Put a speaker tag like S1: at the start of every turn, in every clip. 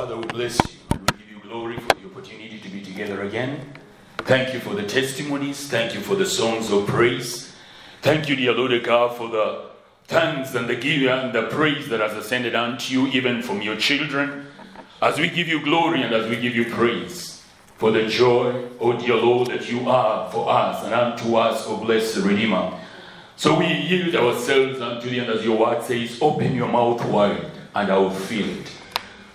S1: Father, we bless you we give you glory for the opportunity to be together again. Thank you for the testimonies. Thank you for the songs of praise. Thank you, dear Lord God, for the thanks and the give and the praise that has ascended unto you, even from your children. As we give you glory and as we give you praise for the joy, O dear Lord, that you are for us and unto us, O blessed Redeemer. So we yield ourselves unto thee, and as your word says, open your mouth wide and I will fill it.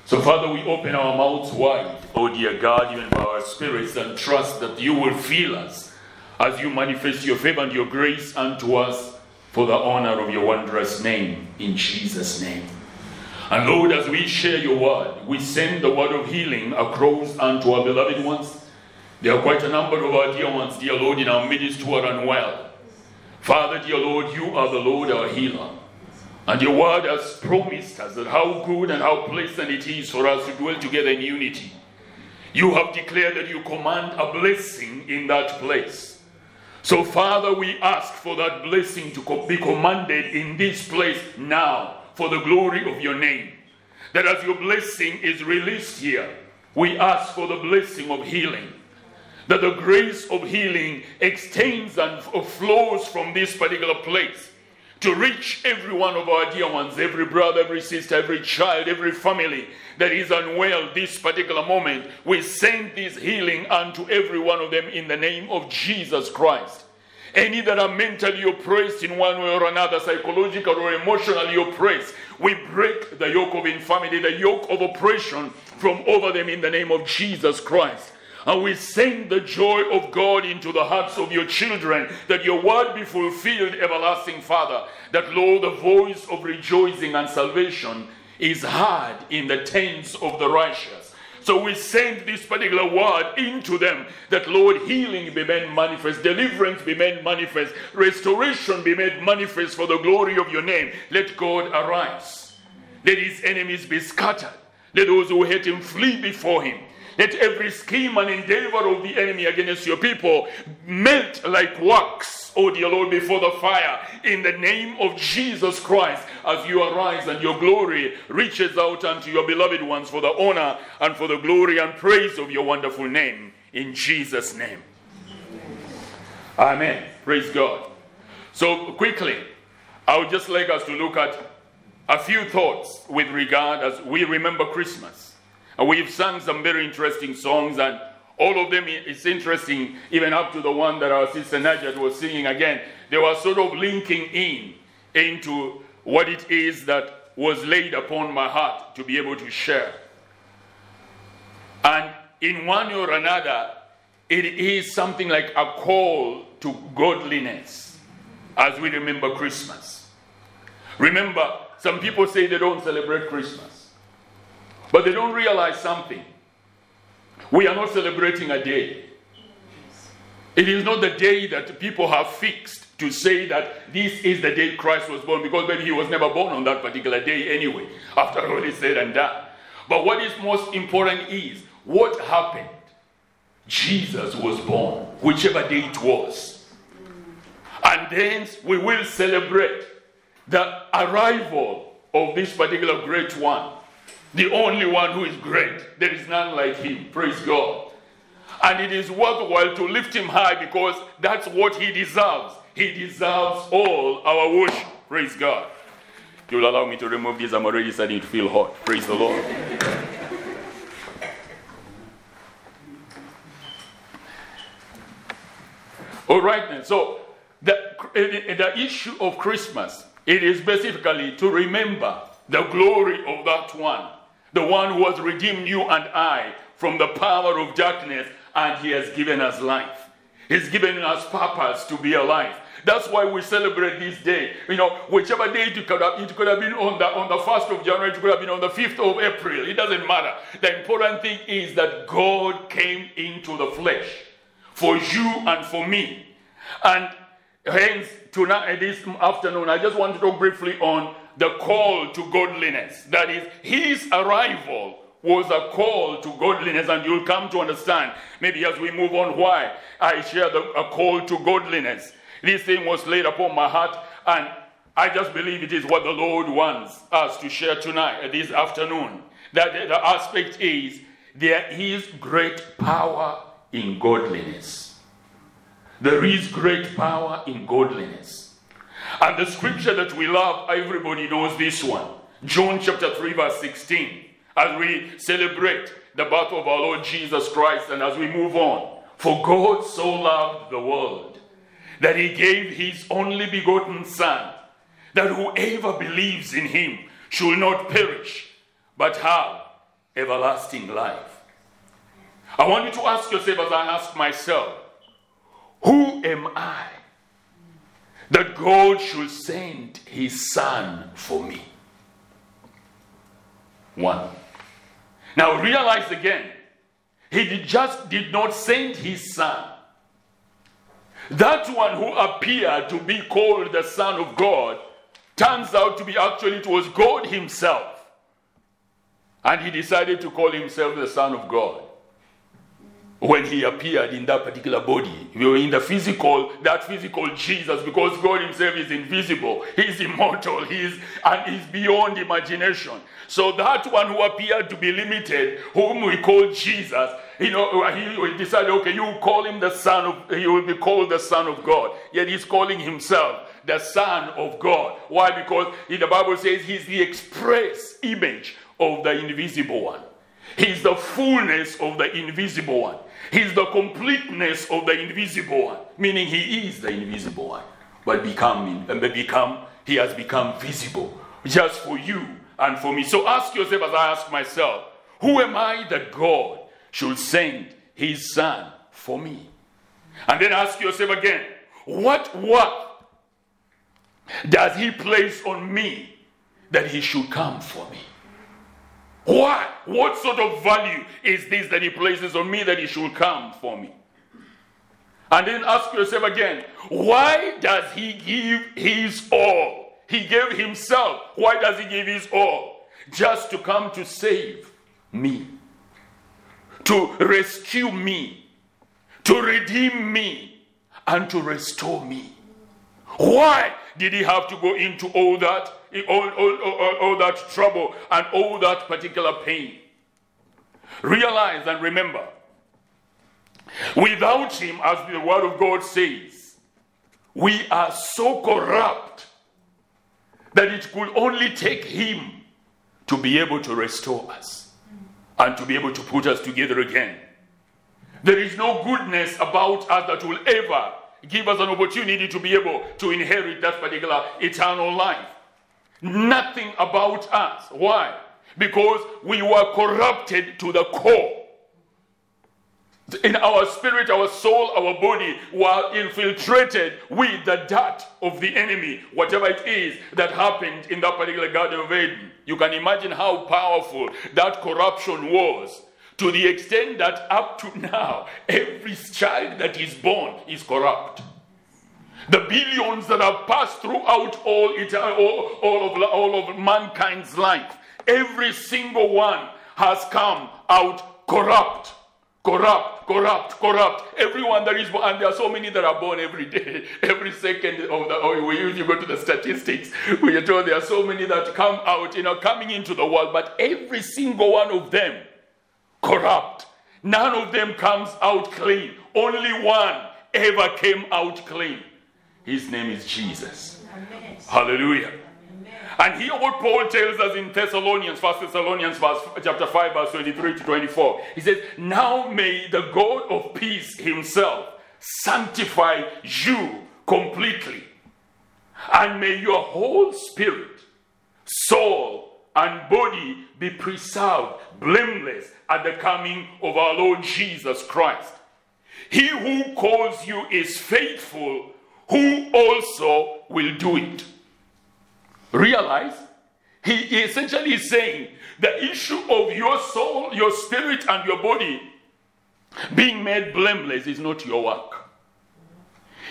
S1: So, Father, we open our mouths wide, oh dear God, even for our spirits, and trust that you will fill us as you manifest your favor and your grace unto us for the honor of your wondrous name, in Jesus' name. And Lord, as we share your word, we send the word of healing across unto our beloved ones. There are quite a number of our dear ones, dear Lord, in our midst who are unwell. Father, dear Lord, you are the Lord our healer. And your word has promised us that how good and how pleasant it is for us to dwell together in unity. You have declared that you command a blessing in that place. So, Father, we ask for that blessing to be commanded in this place now for the glory of your name. That as your blessing is released here, we ask for the blessing of healing. That the grace of healing extends and flows from this particular place to reach every one of our dear ones, every brother, every sister, every child, every family that is unwell this particular moment. We send this healing unto every one of them in the name of Jesus Christ. Any that are mentally oppressed in one way or another, psychological or emotionally oppressed, we break the yoke of infirmity, the yoke of oppression from over them in the name of Jesus Christ. And we send the joy of God into the hearts of your children, that your word be fulfilled, everlasting Father. That, Lord, the voice of rejoicing and salvation is heard in the tents of the righteous. So we send this particular word into them that, Lord, healing be made manifest, deliverance be made manifest, restoration be made manifest for the glory of your name. Let God arise. Let his enemies be scattered. Let those who hate him flee before him. Let every scheme and endeavor of the enemy against your people melt like wax, O dear Lord, before the fire, in the name of Jesus Christ, as you arise and your glory reaches out unto your beloved ones for the honor and for the glory and praise of your wonderful name. In Jesus' name. Amen. Praise God. So, quickly, I would just like us to look at a few thoughts with regard as we remember Christmas. And we've sung some very interesting songs, and all of them is interesting, even up to the one that our sister Najat was singing again. They were sort of linking in into what it is that was laid upon my heart to be able to share. And in one or another, it is something like a call to godliness as we remember Christmas. Remember, some people say they don't celebrate Christmas. But they don't realize something. We are not celebrating a day. It is not the day that people have fixed to say that this is the day Christ was born, because maybe he was never born on that particular day anyway, after all is said and done. But what is most important is what happened. Jesus was born, whichever day it was. And then we will celebrate the arrival of this particular great one the only one who is great. There is none like him. Praise God. And it is worthwhile to lift him high because that's what he deserves. He deserves all our worship. Praise God. You will allow me to remove this. I'm already starting to feel hot. Praise the Lord. All right then. So the, the issue of Christmas, it is specifically to remember the glory of that one the one who has redeemed you and I from the power of darkness, and he has given us life. He's given us purpose to be alive. That's why we celebrate this day. You know, whichever day it could have, it could have been on the on the first of January, it could have been on the fifth of April. It doesn't matter. The important thing is that God came into the flesh for you and for me. And hence tonight, this afternoon, I just want to talk briefly on the call to godliness. That is, his arrival was a call to godliness, and you'll come to understand, maybe as we move on, why I share the, a call to godliness. This thing was laid upon my heart, and I just believe it is what the Lord wants us to share tonight, uh, this afternoon. That the aspect is there is great power in godliness. There is great power in godliness. And the scripture that we love, everybody knows this one. John chapter 3, verse 16. As we celebrate the birth of our Lord Jesus Christ and as we move on. For God so loved the world that he gave his only begotten Son, that whoever believes in him should not perish, but have everlasting life. I want you to ask yourself, as I ask myself, who am I that God should send his Son for me? One. Now realize again, he did just did not send his son. That one who appeared to be called the Son of God turns out to be actually it was God Himself. And he decided to call himself the Son of God when he appeared in that particular body. We were in the physical, that physical Jesus, because God Himself is invisible, He's immortal, He's and He's beyond imagination. So that one who appeared to be limited, whom we call Jesus, you know, he, he decided, okay, you call him the Son of, he will be called the Son of God. Yet he's calling himself the Son of God. Why? Because in the Bible says he's the express image of the invisible one. He's the fullness of the invisible one. He's the completeness of the invisible one, meaning he is the invisible one, but becoming and become he has become visible just for you and for me. So ask yourself as I ask myself, who am I that God should send his son for me? And then ask yourself again, what work does he place on me that he should come for me? What? What sort of value is this that he places on me that he should come for me? And then ask yourself again, why does he give his all? He gave himself. Why does he give his all? Just to come to save me, to rescue me, to redeem me, and to restore me. Why did he have to go into all that? All, all, all, all that trouble and all that particular pain. Realize and remember, without Him, as the Word of God says, we are so corrupt that it could only take Him to be able to restore us and to be able to put us together again. There is no goodness about us that will ever give us an opportunity to be able to inherit that particular eternal life. Nothing about us. Why? Because we were corrupted to the core. In our spirit, our soul, our body were infiltrated with the dirt of the enemy, whatever it is that happened in that particular Garden of Eden. You can imagine how powerful that corruption was to the extent that up to now, every child that is born is corrupt the billions that have passed throughout all, it, uh, all, all, of, all of mankind's life, every single one has come out corrupt. Corrupt, corrupt, corrupt. Everyone that is born, and there are so many that are born every day, every second of the. Oh, we usually go to the statistics. We are told there are so many that come out, you know, coming into the world, but every single one of them corrupt. None of them comes out clean. Only one ever came out clean. His name is Jesus. Amen. Hallelujah. Amen. And here what Paul tells us in Thessalonians, 1 Thessalonians verse, chapter 5, verse 23 to 24. He says, Now may the God of peace himself sanctify you completely, and may your whole spirit, soul, and body be preserved blameless at the coming of our Lord Jesus Christ. He who calls you is faithful who also will do it. Realize, he essentially is saying the issue of your soul, your spirit, and your body being made blameless is not your work.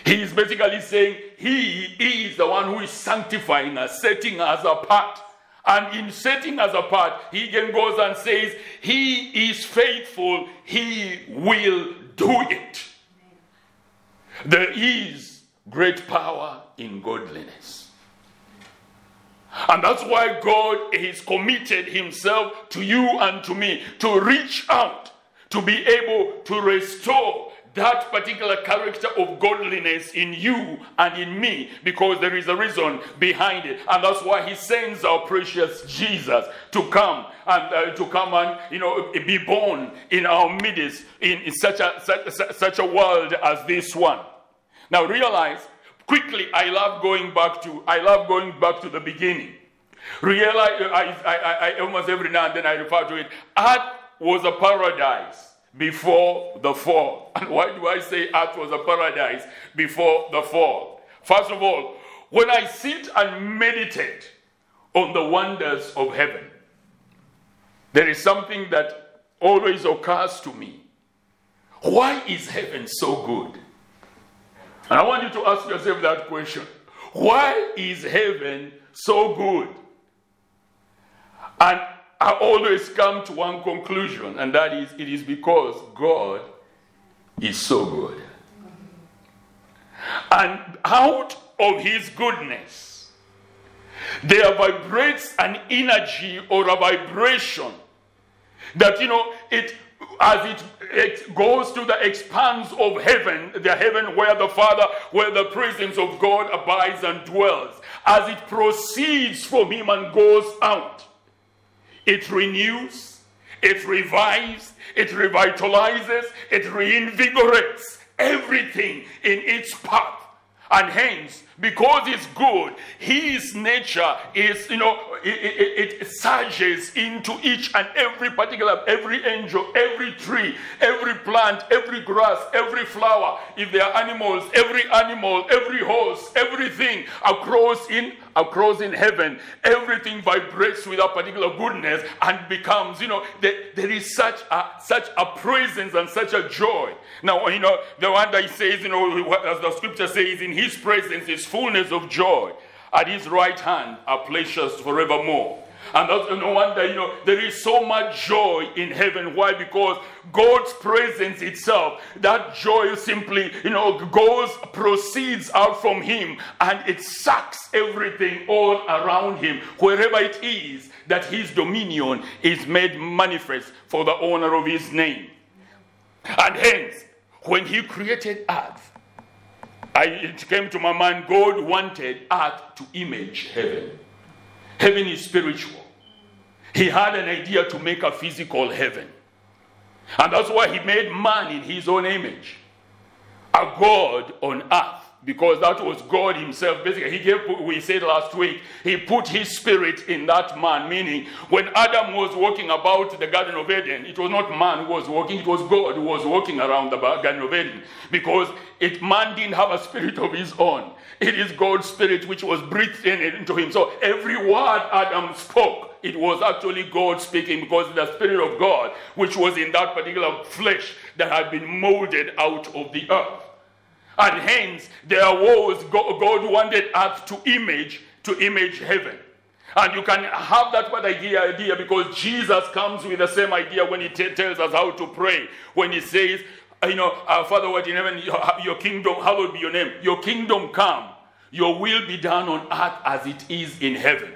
S1: He is basically saying he is the one who is sanctifying us, setting us apart. And in setting us apart, he again goes and says, He is faithful, he will do it. There is great power in godliness. And that's why God has committed Himself to you and to me to reach out, to be able to restore that particular character of godliness in you and in me because there is a reason behind it and that's why he sends our precious jesus to come and uh, to come and you know be born in our midst in, in such a such, such a world as this one now realize quickly i love going back to i love going back to the beginning realize I, I, I, almost every now and then i refer to it earth was a paradise before the fall. And why do I say earth was a paradise before the fall? First of all, when I sit and meditate on the wonders of heaven, there is something that always occurs to me. Why is heaven so good? And I want you to ask yourself that question. Why is heaven so good? And I always come to one conclusion, and that is it is because God is so good. And out of His goodness, there vibrates an energy or a vibration that, you know, it as it, it goes to the expanse of heaven, the heaven where the Father, where the presence of God abides and dwells, as it proceeds from Him and goes out it renews, it revives, it revitalizes, it reinvigorates everything in its path. And hence, because it's good, his nature is, you know, it, it, it, surges into each and every particular, every angel, every tree, every plant, every grass, every flower. If there are animals, every animal, every horse, everything across in across in heaven, everything vibrates with a particular goodness and becomes, you know, there, there is such a such a presence and such a joy. Now, you know, the one that he says, you know, as the scripture says, in his presence is fullness of joy. At his right hand are pleasures forevermore. And that's no wonder, you know, there is so much joy in heaven. Why? Because God's presence itself, that joy simply, you know, goes, proceeds out from Him and it sucks everything all around Him, wherever it is that His dominion is made manifest for the honor of His name. And hence, when He created earth, I, it came to my mind God wanted earth to image heaven. Heaven is spiritual. He had an idea to make a physical heaven. And that's why he made man in his own image, a God on earth because that was God Himself. Basically, He gave, we said last week, He put His Spirit in that man. Meaning, when Adam was walking about the Garden of Eden, it was not man who was walking, it was God who was walking around the Garden of Eden. Because it, man didn't have a spirit of his own. It is God's Spirit which was breathed in into him. So every word Adam spoke, it was actually God speaking because the Spirit of God, which was in that particular flesh that had been molded out of the earth. And hence, there was God wanted earth to image, to image heaven. And you can have that one idea, because Jesus comes with the same idea when he t- tells us how to pray. When he says, uh, you know, Father what in heaven, your, your kingdom, hallowed be your name. Your kingdom come, your will be done on earth as it is in heaven.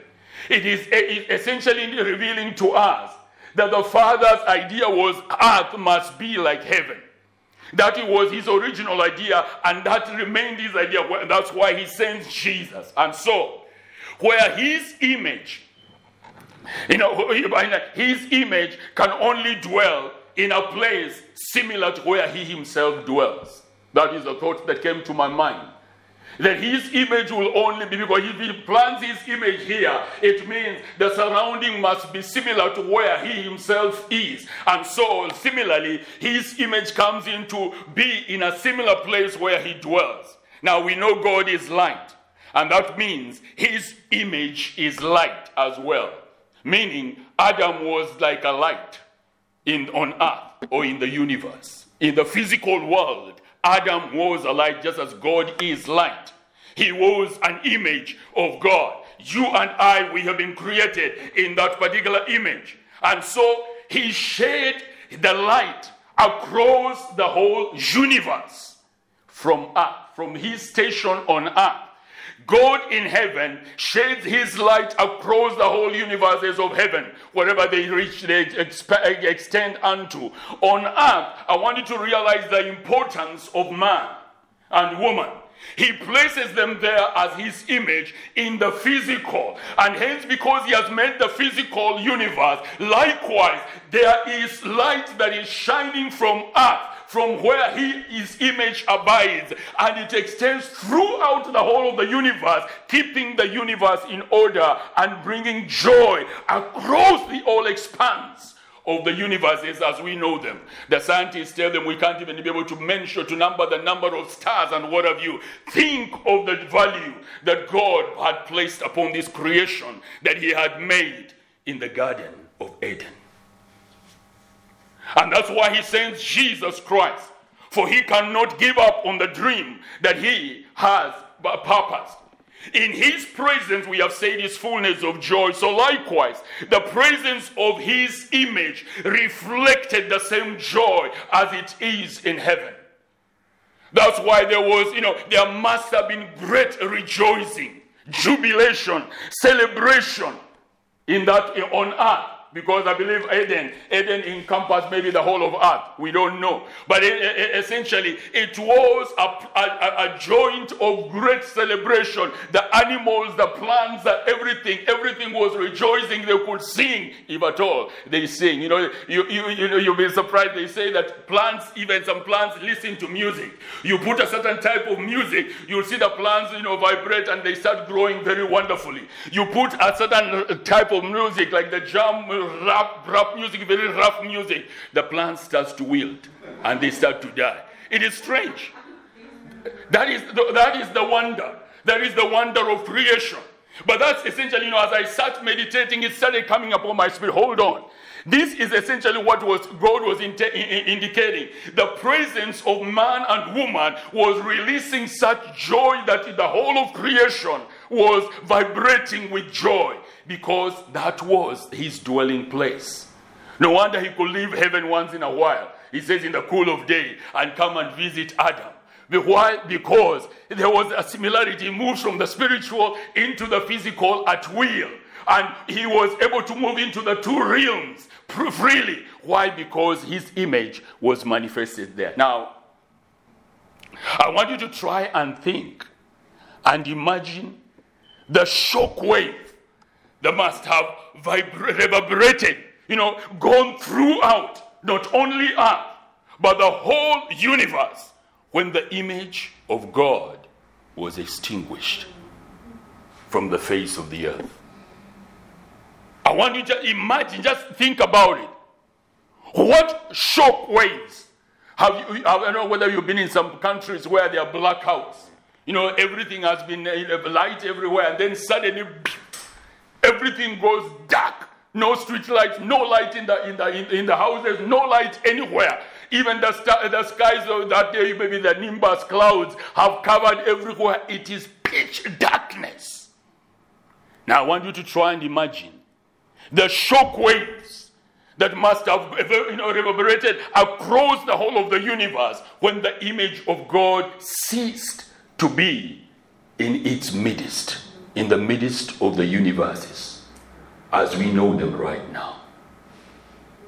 S1: It is essentially revealing to us that the Father's idea was earth must be like heaven. That it was his original idea, and that remained his idea. That's why he sends Jesus. And so, where his image, you know, his image can only dwell in a place similar to where he himself dwells. That is a thought that came to my mind that his image will only be because if he plants his image here, it means the surrounding must be similar to where he himself is. And so, similarly, his image comes in to be in a similar place where he dwells. Now, we know God is light, and that means his image is light as well. Meaning, Adam was like a light in, on earth or in the universe. In the physical world, Adam was a light just as God is light. He was an image of God. You and I, we have been created in that particular image. And so he shed the light across the whole universe from earth, from his station on earth. God in heaven sheds his light across the whole universes of heaven, wherever they reach, they exp- extend unto. On earth, I want you to realize the importance of man and woman. He places them there as his image in the physical. And hence, because he has made the physical universe, likewise, there is light that is shining from earth from where he, his image abides, and it extends throughout the whole of the universe, keeping the universe in order and bringing joy across the whole expanse of the universes as we know them. The scientists tell them we can't even be able to mention, to number the number of stars and what have you. Think of the value that God had placed upon this creation that He had made in the Garden of Eden. And that's why He sends Jesus Christ, for He cannot give up on the dream that He has purposed. In his presence, we have said his fullness of joy. So, likewise, the presence of his image reflected the same joy as it is in heaven. That's why there was, you know, there must have been great rejoicing, jubilation, celebration in that on earth because I believe Eden, Eden encompassed maybe the whole of earth. We don't know. But it, it, essentially, it was a, a, a, joint of great celebration. The animals, the plants, everything, everything was rejoicing. They could sing, if at all they sing. You know, you, you, you know, you'll be surprised. They say that plants, even some plants, listen to music. You put a certain type of music, you'll see the plants, you know, vibrate and they start growing very wonderfully. You put a certain type of music, like the jam uh, rough, rough music, very rough music, the plant starts to wilt and they start to die. It is strange. That is the, that is the wonder. That is the wonder of creation. But that's essentially, you know, as I sat meditating, it started coming upon my spirit. Hold on. This is essentially what was God was in, indicating. The presence of man and woman was releasing such joy that the whole of creation was vibrating with joy because that was his dwelling place. No wonder he could leave heaven once in a while. He says, in the cool of day, and come and visit Adam. Why? Because there was a similarity. He moves from the spiritual into the physical at will. And he was able to move into the two realms freely. Why? Because his image was manifested there. Now, I want you to try and think and imagine the shock wave that must have reverberated, you know, gone throughout not only Earth, but the whole universe when the image of God was extinguished from the face of the earth. I want you to imagine, just think about it. What shock waves have you? I don't know whether you've been in some countries where there are blackouts. You know, everything has been uh, light everywhere, and then suddenly everything goes dark. No street lights, no light in the in the in, in the houses, no light anywhere. Even the, star, the skies of that day, maybe the nimbus clouds have covered everywhere. It is pitch darkness. Now I want you to try and imagine the shock waves that must have you know, reverberated across the whole of the universe when the image of God ceased to be in its midst, in the midst of the universes as we know them right now.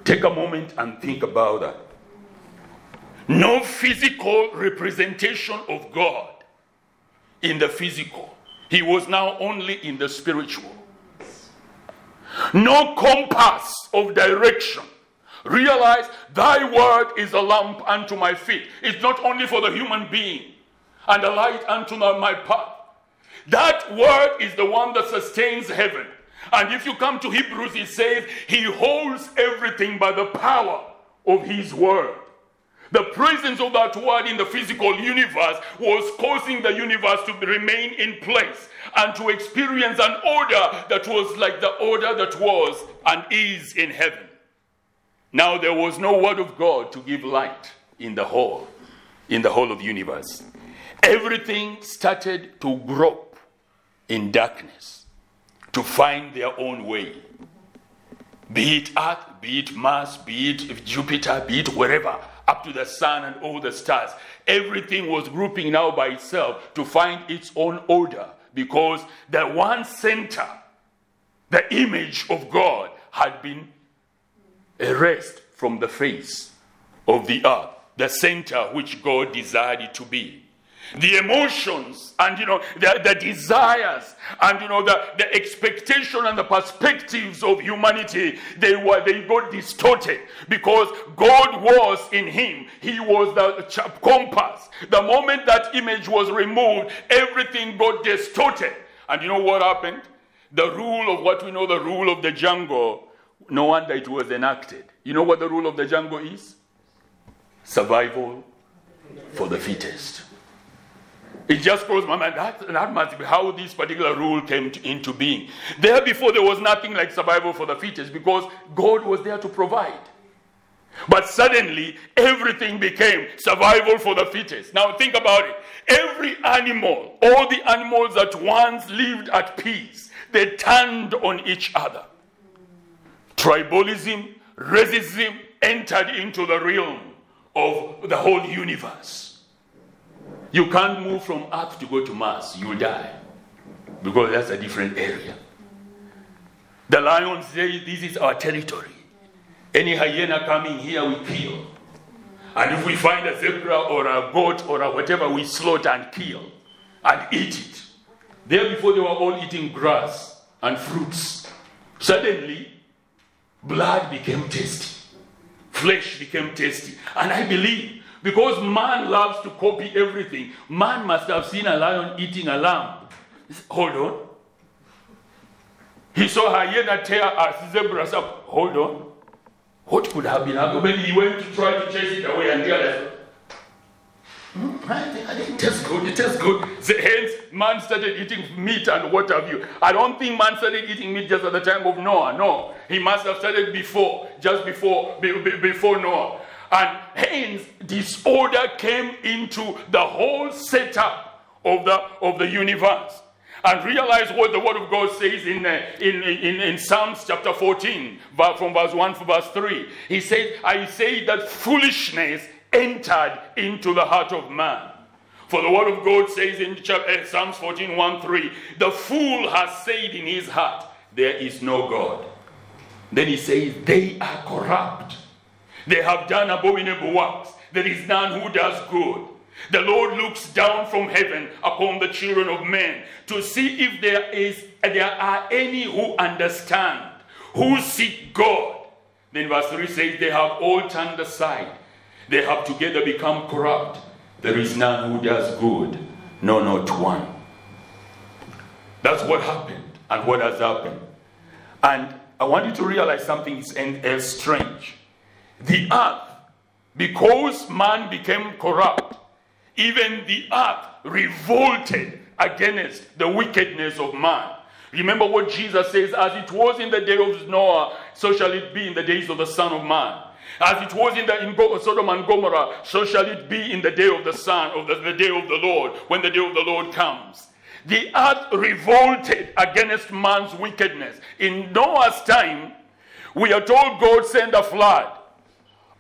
S1: Take a moment and think about that. No physical representation of God in the physical. He was now only in the spiritual no compass of direction. Realize thy word is a lamp unto my feet. It's not only for the human being and a light unto my path. That word is the one that sustains heaven. And if you come to Hebrews, it says he holds everything by the power of his word. The presence of that word in the physical universe was causing the universe to remain in place and to experience an order that was like the order that was and is in heaven. Now there was no word of God to give light in the whole, in the whole of universe. Everything started to grope in darkness to find their own way. Be it Earth, be it Mars, be it Jupiter, be it wherever up to the sun and all the stars. Everything was grouping now by itself to find its own order because the one center, the image of God, had been erased from the face of the earth, the center which God desired it to be the emotions and you know the, the desires and you know the, the expectation and the perspectives of humanity they were they got distorted because god was in him. He was the compass. The moment that image was removed everything got distorted. And you know what happened? The rule of what we know the rule of the jungle no wonder it was enacted. You know what the rule of the jungle is? Survival for the fittest it just crossed my mind. That, that must be how this particular rule came to, into being. There before, there was nothing like survival for the fittest because God was there to provide. But suddenly, everything became survival for the fittest. Now, think about it. Every animal, all the animals that once lived at peace, they turned on each other. Tribalism, racism entered into the realm of the whole universe. You can't move from Earth to go to Mars, you'll die. Because that's a different area. The lions say, This is our territory. Any hyena coming here, we kill. And if we find a zebra or a goat or a whatever, we slaughter and kill and eat it. There before, they were all eating grass and fruits. Suddenly, blood became tasty, flesh became tasty. And I believe because man loves to copy everything. Man must have seen a lion eating a lamb. Hold on. He saw hyena tear a zebra up. Hold on. What could have been happening? Maybe he went to try to chase it away and realized, hmm, it tastes good, it tastes good. So hence, man started eating meat and what have you. I don't think man started eating meat just at the time of Noah. No, he must have started before, just before, before Noah. And hence, disorder came into the whole setup of the, of the universe. And realize what the Word of God says in, uh, in, in, in Psalms chapter 14, from verse 1 to verse 3. He says, I say that foolishness entered into the heart of man. For the Word of God says in uh, Psalms 14, 1 3, the fool has said in his heart, There is no God. Then he says, They are corrupt they have done abominable works. There is none who does good. The Lord looks down from heaven upon the children of men to see if there is there are any who understand, who seek God. Then verse 3 says, They have all turned aside. They have together become corrupt. There is none who does good, no, not one. That's what happened and what has happened. And I want you to realize something is uh, strange. The earth, because man became corrupt, even the earth revolted against the wickedness of man. Remember what Jesus says, as it was in the day of Noah, so shall it be in the days of the Son of Man. As it was in the in Sodom and Gomorrah, so shall it be in the day of the Son, of the, the day of the Lord, when the day of the Lord comes. The earth revolted against man's wickedness. In Noah's time, we are told God sent a flood.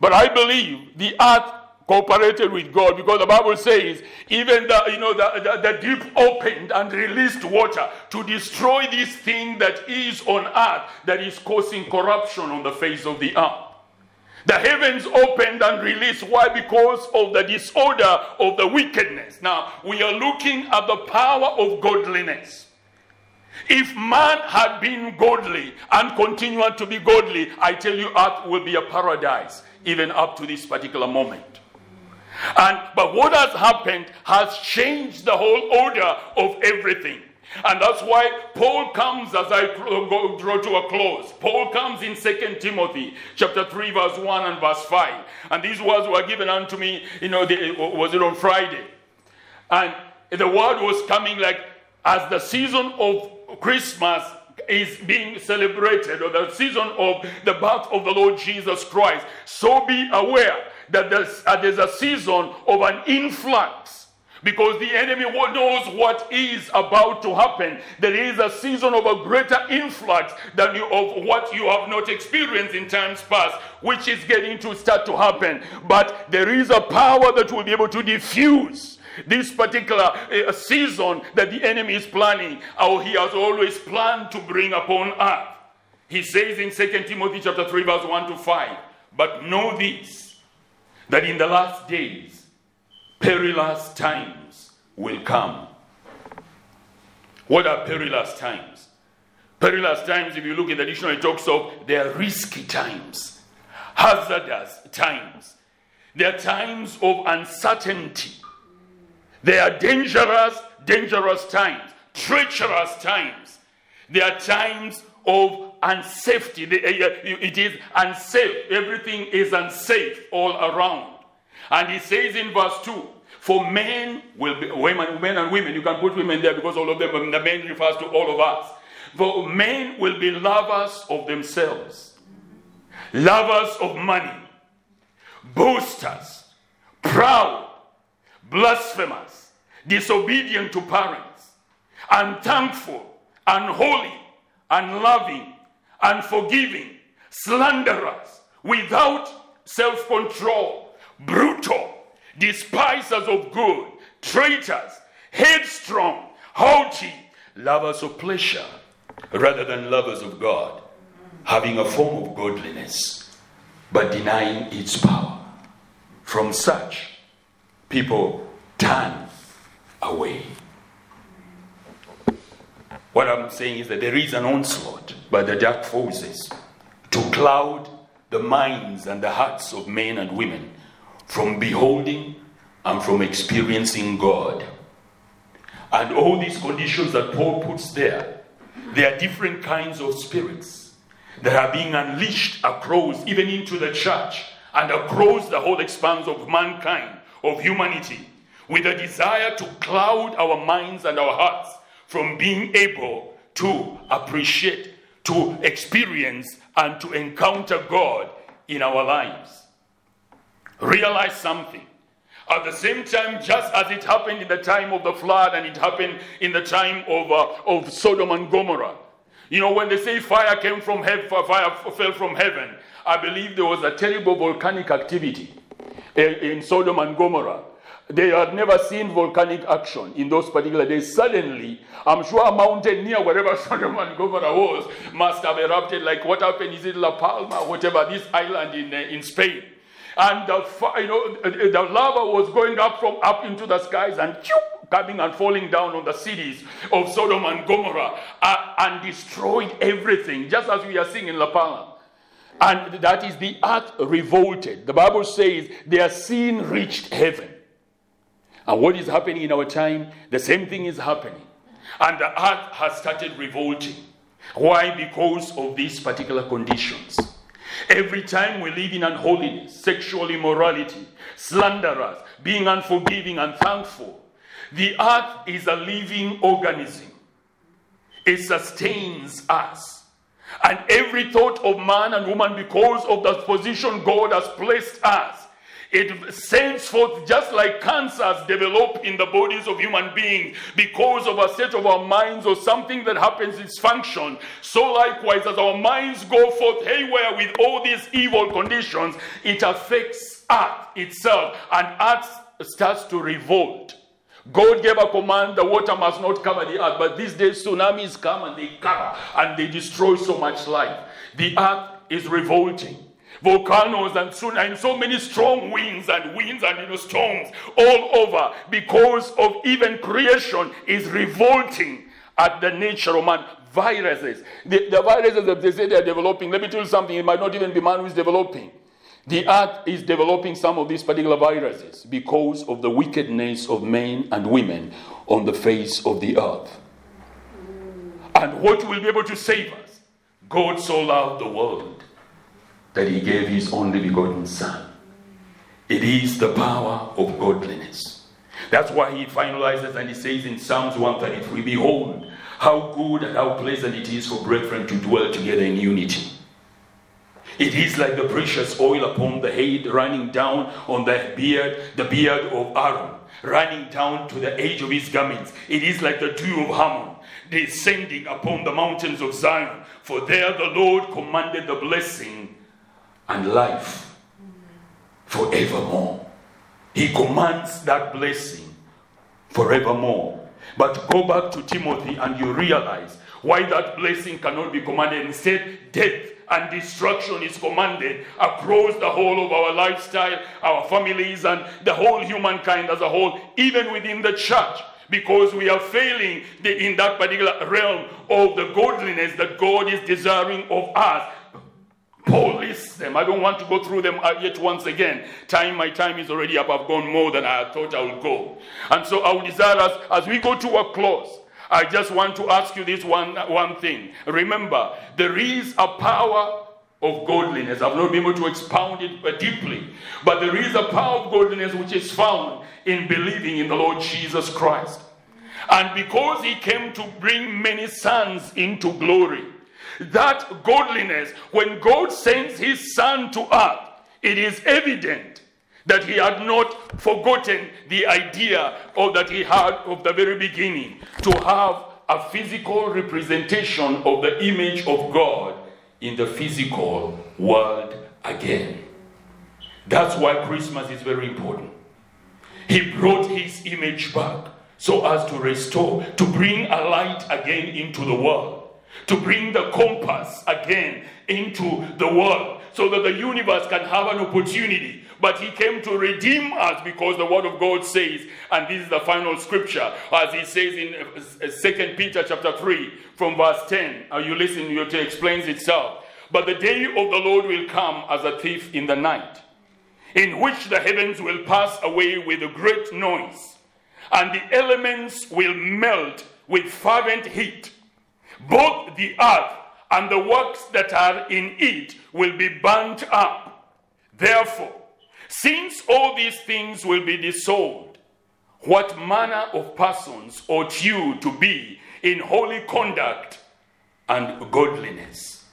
S1: But I believe the earth cooperated with God because the Bible says even the you know the, the, the, deep opened and released water to destroy this thing that is on earth that is causing corruption on the face of the earth. The heavens opened and released. Why? Because of the disorder of the wickedness. Now, we are looking at the power of godliness. If man had been godly and continued to be godly, I tell you, earth will be a paradise even up to this particular moment. And but what has happened has changed the whole order of everything. And that's why Paul comes as I go, draw to a close. Paul comes in Second Timothy chapter 3, verse 1 and verse 5. And these words were given unto me, you know, the, was it on Friday? And the word was coming like as the season of Christmas is being celebrated, or the season of the birth of the Lord Jesus Christ. So be aware that there's, uh, there's a season of an influx because the enemy knows what is about to happen. There is a season of a greater influx than you, of what you have not experienced in times past, which is getting to start to happen. But there is a power that will be able to diffuse this particular uh, season that the enemy is planning, or he has always planned to bring upon earth. He says in 2 Timothy chapter 3, verse 1 to 5, But know this, that in the last days perilous times will come. What are perilous times? Perilous times, if you look in the dictionary, talks of they are risky times, hazardous times. They are times of uncertainty. They are dangerous, dangerous times, treacherous times. They are times of unsafety. Eh, it is unsafe. Everything is unsafe all around. And he says in verse 2 For men will be, women, men and women, you can put women there because all of them, um, the men refers to all of us. For men will be lovers of themselves, lovers of money, boasters, proud, blasphemous, disobedient to parents, unthankful, unholy, unloving, unforgiving, slanderers, without self control, brutal, despisers of good, traitors, headstrong, haughty, lovers of pleasure rather than lovers of God, having a form of godliness but denying its power. From such, people turn away. What I'm saying is that there is an onslaught by the dark forces to cloud the minds and the hearts of men and women from beholding and from experiencing God. And all these conditions that Paul puts there, there are different kinds of spirits that are being unleashed across, even into the church and across the whole expanse of mankind, of humanity, with a desire to cloud our minds and our hearts from being able to appreciate, to experience, and to encounter God in our lives. Realize something. At the same time, just as it happened in the time of the flood and it happened in the time of, uh, of Sodom and Gomorrah. You know, when they say fire came from heaven, fire fell from heaven, I believe there was a terrible volcanic activity in, Sodom and Gomorrah. They had never seen volcanic action in those particular days. Suddenly, I'm sure a mountain near wherever Sodom and Gomorrah was must have erupted, like what happened is it La Palma, whatever, this island in, uh, in Spain. And the, you know, the lava was going up from up into the skies and coming and falling down on the cities of Sodom and Gomorrah uh, and destroyed everything, just as we are seeing in La Palma. And that is the earth revolted. The Bible says their sin reached heaven. And what is happening in our time? The same thing is happening. And the earth has started revolting. Why? Because of these particular conditions. Every time we live in unholiness, sexual immorality, slanderers, being unforgiving, and thankful, the earth is a living organism. It sustains us. And every thought of man and woman, because of the position God has placed us, it sends forth just like cancers develop in the bodies of human beings because of a state of our minds or something that happens its function. So likewise, as our minds go forth haywire with all these evil conditions, it affects earth itself and earth starts to revolt. God gave a command, the water must not cover the earth. But these days, tsunamis come and they cover and they destroy so much life. The earth is revolting volcanoes and so, and so many strong winds and winds and you know, storms all over because of even creation is revolting at the nature of man. Viruses. The, the viruses that they say they are developing, let me tell you something, it might not even be man who is developing. The earth is developing some of these particular viruses because of the wickedness of men and women on the face of the earth. And what will be able to save us? God so loved the world that he gave his only begotten Son. It is the power of godliness. That's why he finalizes and he says in Psalms 133 Behold, how good and how pleasant it is for brethren to dwell together in unity. It is like the precious oil upon the head running down on the beard, the beard of Aaron, running down to the edge of his garments. It is like the dew of Hermon descending upon the mountains of Zion. For there the Lord commanded the blessing and life forevermore. He commands that blessing forevermore. But go back to Timothy and you realize why that blessing cannot be commanded. Instead, death and destruction is commanded across the whole of our lifestyle, our families, and the whole humankind as a whole, even within the church. Because we are failing the, in that particular realm of the godliness that God is desiring of us. Paul lists them. I don't want to go through them yet once again. Time, my time is already up. I've gone more than I thought I would go. And so I would desire us, as we go to a close, I just want to ask you this one, one thing. Remember, there is a power of godliness. I've not been able to expound it uh, deeply, but there is a power of godliness which is found in believing in the Lord Jesus Christ. And because he came to bring many sons into glory, that godliness, when God sends his son to earth, it is evident that he had not forgotten the idea of that he had of the very beginning to have a physical representation of the image of God in the physical world again. That's why Christmas is very important. He brought his image back so as to restore, to bring a light again into the world, to bring the compass again into the world, so that the universe can have an opportunity but he came to redeem us because the word of God says, and this is the final scripture, as he says in uh, uh, Second Peter chapter 3 from verse 10. Are you listening? It explains itself. But the day of the Lord will come as a thief in the night, in which the heavens will pass away with a great noise, and the elements will melt with fervent heat. Both the earth and the works that are in it will be burnt up. Therefore, since all these things will be dissolved, what manner of persons ought you to be in holy conduct and godliness?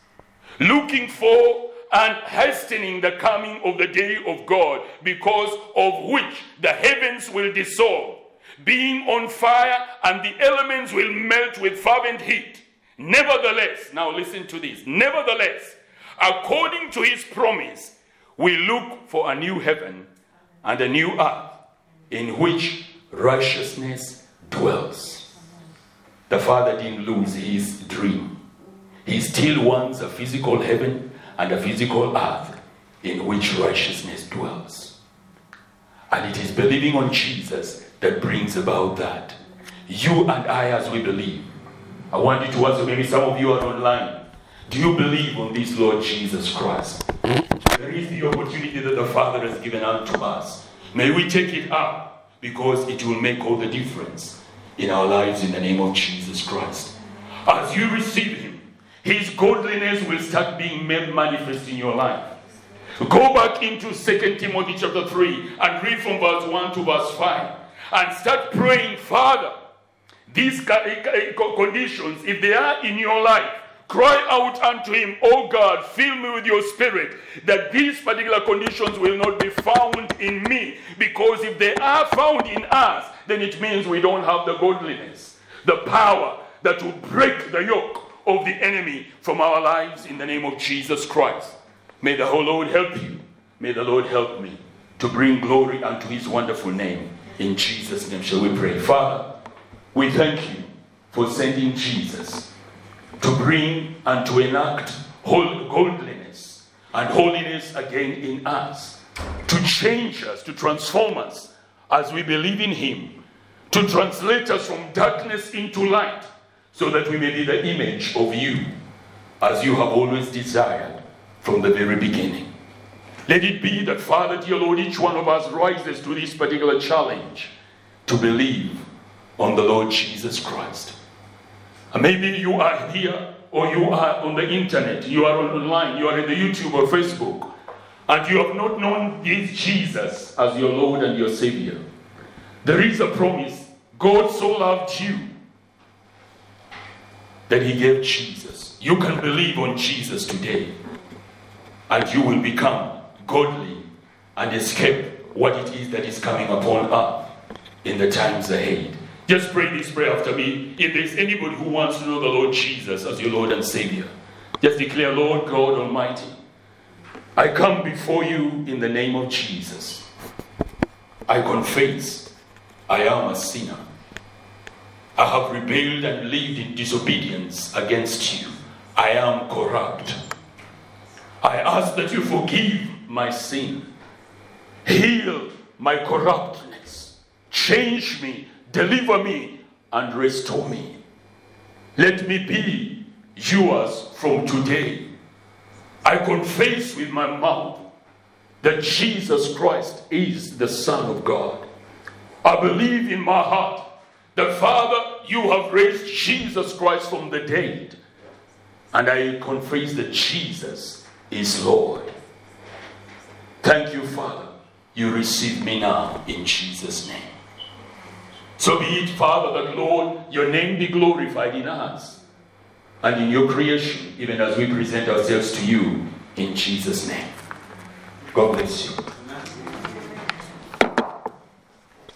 S1: Looking for and hastening the coming of the day of God, because of which the heavens will dissolve, being on fire, and the elements will melt with fervent heat. Nevertheless, now listen to this. Nevertheless, according to his promise, we look for a new heaven and a new earth in which righteousness dwells. The Father didn't lose his dream. He still wants a physical heaven and a physical earth in which righteousness dwells. And it is believing on Jesus that brings about that. You and I, as we believe, I want you to ask, maybe some of you are online. Do you believe on this Lord Jesus Christ? There is the opportunity that the Father has given unto us. May we take it up because it will make all the difference in our lives in the name of Jesus Christ. As you receive Him, His godliness will start being made manifest in your life. Go back into 2 Timothy chapter 3 and read from verse 1 to verse 5 and start praying, Father, these conditions, if they are in your life, Cry out unto him, Oh God, fill me with your spirit, that these particular conditions will not be found in me. Because if they are found in us, then it means we don't have the godliness, the power that will break the yoke of the enemy from our lives in the name of Jesus Christ. May the whole Lord help you. May the Lord help me to bring glory unto his wonderful name. In Jesus' name shall we pray. Father, we thank you for sending Jesus to bring and to enact godliness and holiness again in us, to change us, to transform us as we believe in Him, to translate us from darkness into light, so that we may be the image of you as you have always desired from the very beginning. Let it be that, Father, dear Lord, each one of us rises to this particular challenge to believe on the Lord Jesus Christ. Maybe you are here or you are on the internet, you are online, you are in the YouTube or Facebook, and you have not known this Jesus as your Lord and your Savior. There is a promise. God so loved you that He gave Jesus. You can believe on Jesus today, and you will become godly and escape what it is that is coming upon earth in the times ahead. Just pray this prayer after me. If there's anybody who wants to know the Lord Jesus as your Lord and Savior, just declare, Lord God Almighty, I come before you in the name of Jesus. I confess I am a sinner. I have rebelled and lived in disobedience against you. I am corrupt. I ask that you forgive my sin, heal my corruptness, change me, deliver me, and restore me. Let me be yours from today. I confess with my mouth that Jesus Christ is the Son of God. I believe in my heart that, Father, you have raised Jesus Christ from the dead. And I confess that Jesus is Lord. Thank you, Father. You receive me now in Jesus' name. So be it, Father, that Lord, your name be glorified in us and in your creation, even as we present ourselves to you in Jesus' name. God bless you.